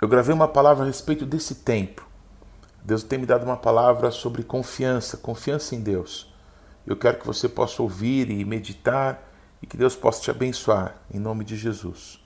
Eu gravei uma palavra a respeito desse tempo. Deus tem me dado uma palavra sobre confiança, confiança em Deus. Eu quero que você possa ouvir e meditar e que Deus possa te abençoar, em nome de Jesus.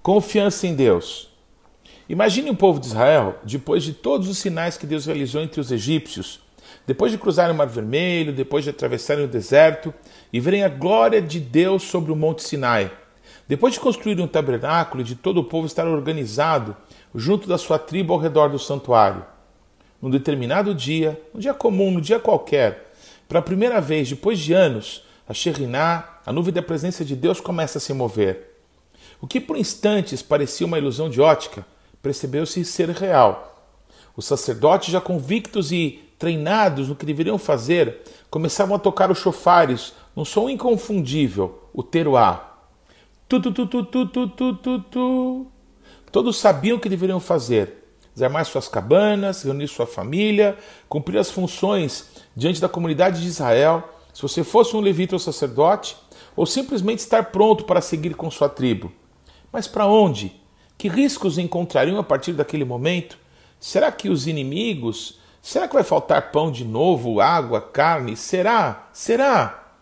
Confiança em Deus. Imagine o povo de Israel, depois de todos os sinais que Deus realizou entre os egípcios, depois de cruzarem o Mar Vermelho, depois de atravessarem o deserto e verem a glória de Deus sobre o Monte Sinai, depois de construir um tabernáculo e de todo o povo estar organizado junto da sua tribo ao redor do santuário. Num determinado dia, um dia comum, um dia qualquer, pela primeira vez depois de anos, a Sheriná, a nuvem da presença de Deus, começa a se mover. O que por instantes parecia uma ilusão de ótica, percebeu-se ser real. Os sacerdotes, já convictos e treinados no que deveriam fazer, começavam a tocar os chofares num som inconfundível, o teruá. Tu, tu, tu, tu, tu, tu, tu, tu, tu. Todos sabiam o que deveriam fazer: desarmar suas cabanas, reunir sua família, cumprir as funções diante da comunidade de Israel, se você fosse um levita ou sacerdote, ou simplesmente estar pronto para seguir com sua tribo. Mas para onde? Que riscos encontrariam a partir daquele momento? Será que os inimigos Será que vai faltar pão de novo, água, carne? Será? Será?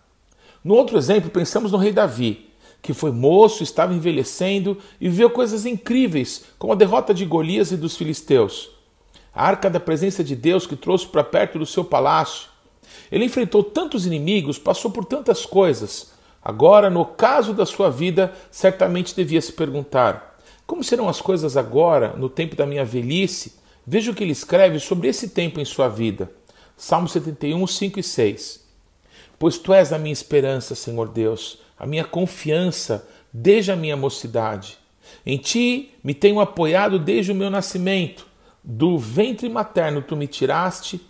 No outro exemplo, pensamos no rei Davi, que foi moço, estava envelhecendo e viveu coisas incríveis, como a derrota de Golias e dos filisteus. A arca da presença de Deus que trouxe para perto do seu palácio. Ele enfrentou tantos inimigos, passou por tantas coisas. Agora, no caso da sua vida, certamente devia se perguntar: como serão as coisas agora, no tempo da minha velhice? Veja o que ele escreve sobre esse tempo em sua vida. Salmo 71, 5 e 6. Pois tu és a minha esperança, Senhor Deus, a minha confiança desde a minha mocidade. Em ti me tenho apoiado desde o meu nascimento. Do ventre materno tu me tiraste,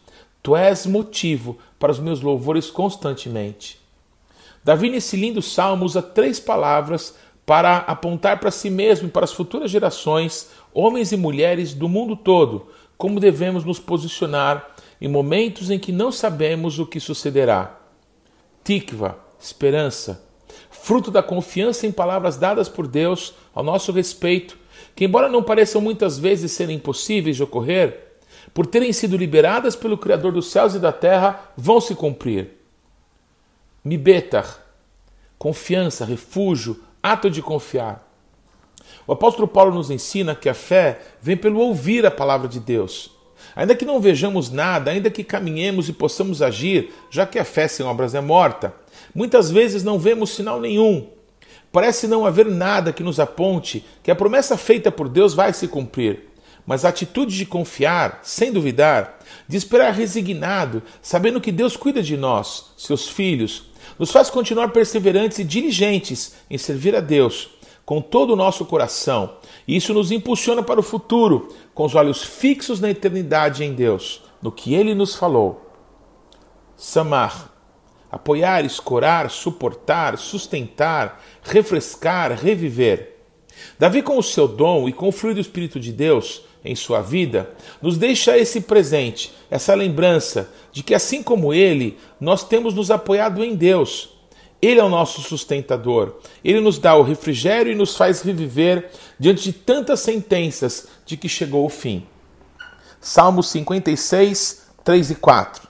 tu és motivo para os meus louvores constantemente. Davi, nesse lindo salmo, usa três palavras para apontar para si mesmo e para as futuras gerações, homens e mulheres do mundo todo, como devemos nos posicionar em momentos em que não sabemos o que sucederá. Tikva, esperança, fruto da confiança em palavras dadas por Deus ao nosso respeito, que, embora não pareçam muitas vezes serem impossíveis de ocorrer, por terem sido liberadas pelo Criador dos céus e da terra, vão se cumprir. Mibetar, confiança, refúgio, ato de confiar. O apóstolo Paulo nos ensina que a fé vem pelo ouvir a palavra de Deus. Ainda que não vejamos nada, ainda que caminhemos e possamos agir, já que a fé sem obras é morta, muitas vezes não vemos sinal nenhum. Parece não haver nada que nos aponte que a promessa feita por Deus vai se cumprir. Mas a atitude de confiar, sem duvidar, de esperar resignado, sabendo que Deus cuida de nós, seus filhos, nos faz continuar perseverantes e diligentes em servir a Deus com todo o nosso coração. E isso nos impulsiona para o futuro, com os olhos fixos na eternidade em Deus, no que Ele nos falou. Samar, apoiar, escorar, suportar, sustentar, refrescar, reviver. Davi, com o seu dom e com o fluido Espírito de Deus em sua vida, nos deixa esse presente, essa lembrança de que, assim como ele, nós temos nos apoiado em Deus. Ele é o nosso sustentador. Ele nos dá o refrigério e nos faz reviver diante de tantas sentenças de que chegou o fim. Salmo 56, 3 e 4.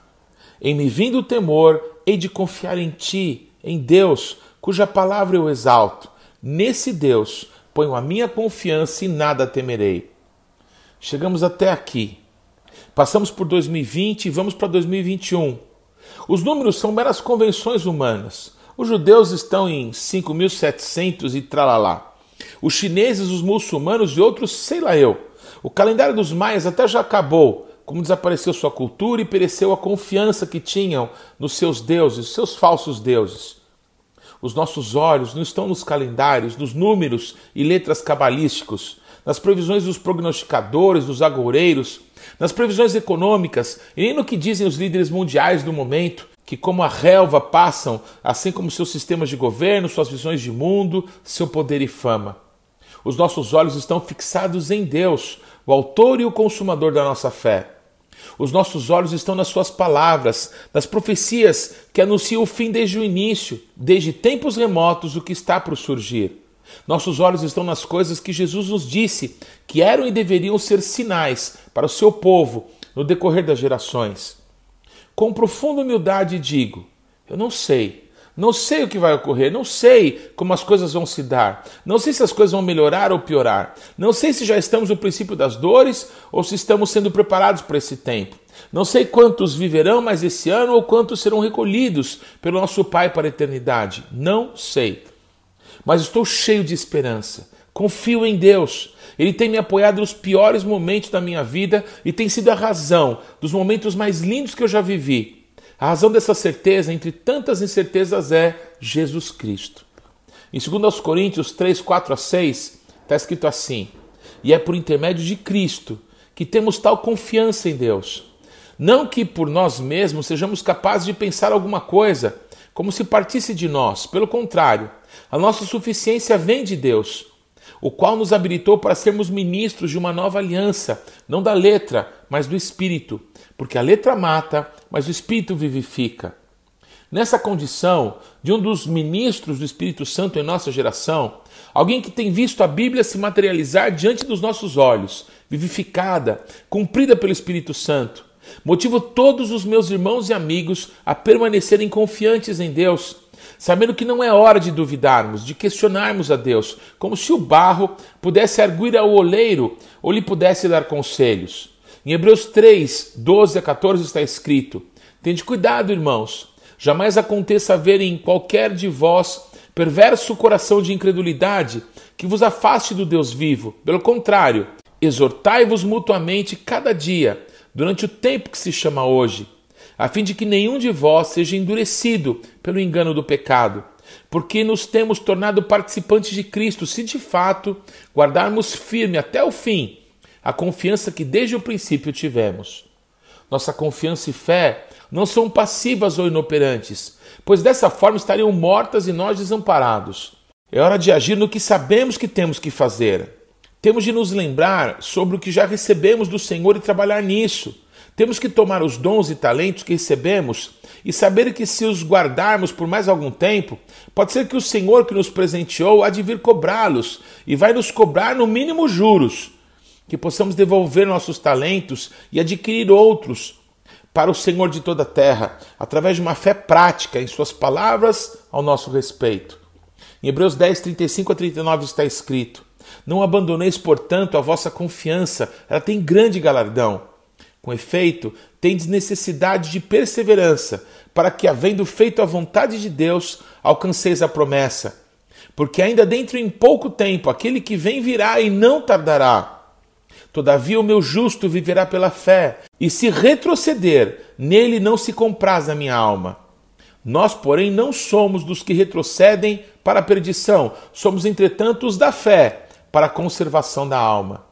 Em me vindo o temor, hei de confiar em ti, em Deus, cuja palavra eu exalto. Nesse Deus ponho a minha confiança e nada temerei. Chegamos até aqui. Passamos por 2020 e vamos para 2021. Os números são meras convenções humanas. Os judeus estão em 5.700 e tralalá. Os chineses, os muçulmanos e outros, sei lá eu. O calendário dos maias até já acabou, como desapareceu sua cultura e pereceu a confiança que tinham nos seus deuses, seus falsos deuses. Os nossos olhos não estão nos calendários, nos números e letras cabalísticos, nas previsões dos prognosticadores, dos agoureiros, nas previsões econômicas e nem no que dizem os líderes mundiais do momento, que como a relva passam, assim como seus sistemas de governo, suas visões de mundo, seu poder e fama. Os nossos olhos estão fixados em Deus, o autor e o consumador da nossa fé. Os nossos olhos estão nas Suas palavras, nas profecias que anunciam o fim desde o início, desde tempos remotos, o que está por surgir. Nossos olhos estão nas coisas que Jesus nos disse que eram e deveriam ser sinais para o seu povo no decorrer das gerações. Com profunda humildade digo: eu não sei. Não sei o que vai ocorrer, não sei como as coisas vão se dar, não sei se as coisas vão melhorar ou piorar, não sei se já estamos no princípio das dores ou se estamos sendo preparados para esse tempo. Não sei quantos viverão mais esse ano ou quantos serão recolhidos pelo nosso Pai para a eternidade. Não sei. Mas estou cheio de esperança. Confio em Deus. Ele tem me apoiado nos piores momentos da minha vida e tem sido a razão dos momentos mais lindos que eu já vivi. A razão dessa certeza, entre tantas incertezas, é Jesus Cristo. Em 2 Coríntios 3, 4 a 6, está escrito assim: E é por intermédio de Cristo que temos tal confiança em Deus. Não que por nós mesmos sejamos capazes de pensar alguma coisa, como se partisse de nós. Pelo contrário, a nossa suficiência vem de Deus, o qual nos habilitou para sermos ministros de uma nova aliança, não da letra, mas do Espírito porque a letra mata, mas o Espírito vivifica. Nessa condição de um dos ministros do Espírito Santo em nossa geração, alguém que tem visto a Bíblia se materializar diante dos nossos olhos, vivificada, cumprida pelo Espírito Santo, motivo todos os meus irmãos e amigos a permanecerem confiantes em Deus, sabendo que não é hora de duvidarmos, de questionarmos a Deus, como se o barro pudesse arguir ao oleiro ou lhe pudesse dar conselhos. Em Hebreus 3, 12 a 14 está escrito: Tende cuidado, irmãos, jamais aconteça haver em qualquer de vós perverso coração de incredulidade que vos afaste do Deus vivo. Pelo contrário, exortai-vos mutuamente cada dia, durante o tempo que se chama hoje, a fim de que nenhum de vós seja endurecido pelo engano do pecado. Porque nos temos tornado participantes de Cristo, se de fato guardarmos firme até o fim a confiança que desde o princípio tivemos. Nossa confiança e fé não são passivas ou inoperantes, pois dessa forma estariam mortas e nós desamparados. É hora de agir no que sabemos que temos que fazer. Temos de nos lembrar sobre o que já recebemos do Senhor e trabalhar nisso. Temos que tomar os dons e talentos que recebemos e saber que, se os guardarmos por mais algum tempo, pode ser que o Senhor que nos presenteou há de vir cobrá-los e vai nos cobrar no mínimo juros que possamos devolver nossos talentos e adquirir outros para o Senhor de toda a terra, através de uma fé prática em Suas palavras ao nosso respeito. Em Hebreus 10, 35 a 39 está escrito: Não abandoneis, portanto, a vossa confiança, ela tem grande galardão. Com efeito, tendes necessidade de perseverança, para que, havendo feito a vontade de Deus, alcanceis a promessa. Porque ainda dentro em pouco tempo aquele que vem virá e não tardará. Todavia o meu justo viverá pela fé, e se retroceder, nele não se compraz a minha alma. Nós, porém, não somos dos que retrocedem para a perdição, somos, entretanto, os da fé, para a conservação da alma.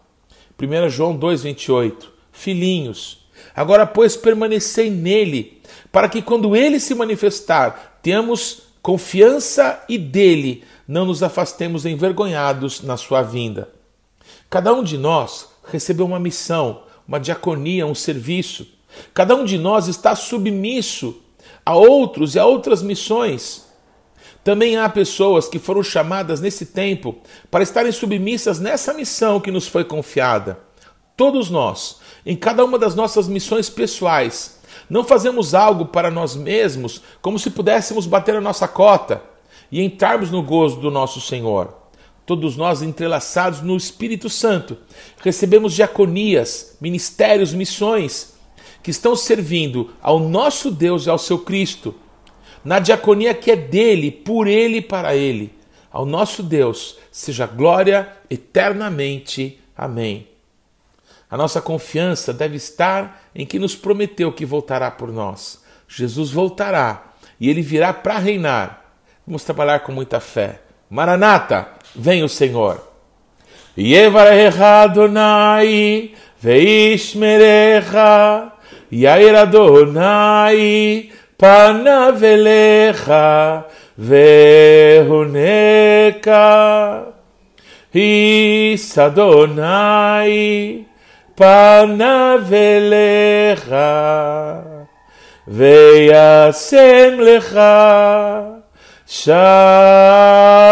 1 João 2,28 Filhinhos, agora, pois, permanecei nele, para que, quando ele se manifestar, tenhamos confiança e dele não nos afastemos envergonhados na sua vinda. Cada um de nós recebeu uma missão, uma diaconia, um serviço. Cada um de nós está submisso a outros e a outras missões. Também há pessoas que foram chamadas nesse tempo para estarem submissas nessa missão que nos foi confiada. Todos nós, em cada uma das nossas missões pessoais, não fazemos algo para nós mesmos como se pudéssemos bater a nossa cota e entrarmos no gozo do nosso Senhor todos nós entrelaçados no Espírito Santo, recebemos diaconias, ministérios, missões que estão servindo ao nosso Deus e ao seu Cristo. Na diaconia que é dele, por ele e para ele. Ao nosso Deus seja glória eternamente. Amém. A nossa confiança deve estar em que nos prometeu que voltará por nós. Jesus voltará e ele virá para reinar. Vamos trabalhar com muita fé. Maranata! vem o Senhor. Adonai veishmerecha Yair Adonai panav elecha vehuneka Is Adonai פניו אליך, וישם לך שלום.